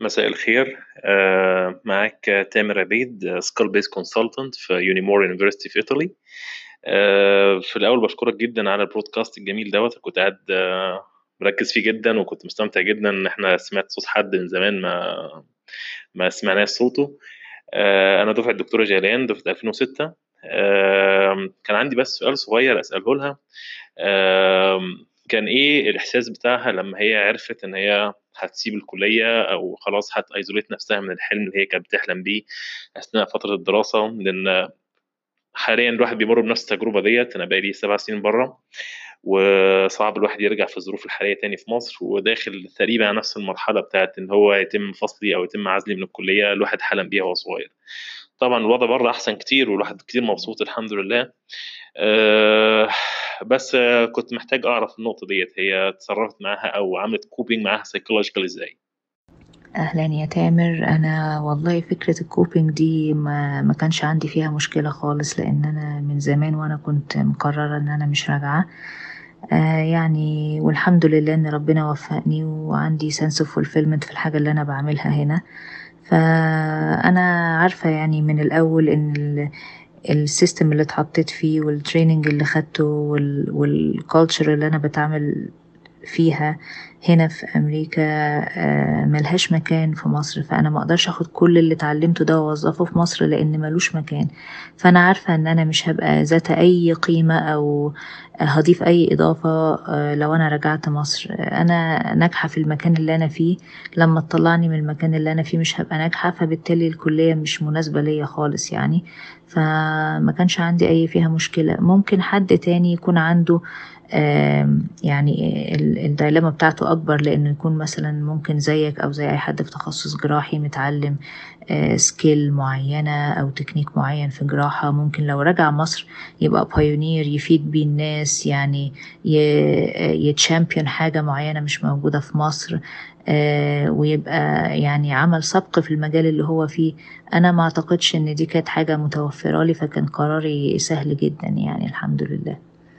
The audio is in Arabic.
مساء الخير. آه، معاك تامر عبيد skull base consultant في Unimore University في ايطالي آه، في الأول بشكرك جدا على البودكاست الجميل دوت كنت قاعد آه، مركز فيه جدا وكنت مستمتع جدا إن إحنا سمعت صوت حد من زمان ما ما سمعناش صوته. أنا دفعة الدكتورة جيلان دفعة 2006 كان عندي بس سؤال صغير أسأله لها. كان إيه الإحساس بتاعها لما هي عرفت إن هي هتسيب الكلية أو خلاص هتأيزوليت نفسها من الحلم اللي هي كانت بتحلم بيه أثناء فترة الدراسة؟ لأن حاليا الواحد بيمر بنفس التجربة ديت. أنا بقالي سبع سنين بره وصعب الواحد يرجع في الظروف الحالية تاني في مصر وداخل تقريبا على نفس المرحلة بتاعت إن هو يتم فصلي أو يتم عزلي من الكلية. الواحد حلم بيها وهو صغير. طبعا الوضع بره أحسن كتير والواحد كتير مبسوط الحمد لله. أه بس كنت محتاج أعرف النقطة ديت هي اتصرفت معاها أو عملت coping معاها psychological إزاي؟ أهلا يا تامر. أنا والله فكرة ال coping دي ما, ما كانش عندي فيها مشكلة خالص لأن أنا من زمان وأنا كنت مقررة إن أنا مش راجعة. آه يعني والحمد لله إن ربنا وفقني وعندي of fulfillment في الحاجة اللي أنا بعملها هنا. فأنا عارفة يعني من الأول إن ال system اللي اتحطيت فيه وال training اللي خدته وال culture اللي أنا بتعامل فيها هنا في أمريكا آه، ملهاش مكان في مصر. فأنا ما أقدرش آخد كل اللي اتعلمته ده وأوظفه في مصر لأن ملوش مكان. فأنا عارفة إن أنا مش هبقى ذات أي قيمة أو هضيف أي إضافة آه، لو أنا رجعت مصر. أنا ناجحة في المكان اللي أنا فيه. لما تطلعني من المكان اللي أنا فيه مش هبقى ناجحة فبالتالي الكلية مش مناسبة ليا خالص يعني. فما كانش عندي أي فيها مشكلة. ممكن حد تاني يكون عنده يعني ال dilemma بتاعته أكبر لأنه يكون مثلا ممكن زيك أو زي أي حد في تخصص جراحي متعلم skill معينة أو تكنيك معين في جراحة. ممكن لو رجع مصر يبقى pioneer يفيد بيه الناس يعني ي champion حاجة معينة مش موجودة في مصر ويبقى يعني عمل سبق في المجال اللي هو فيه. أنا ما أعتقدش إن دي كانت حاجة متوفرة لي فكان قراري سهل جدا يعني الحمد لله.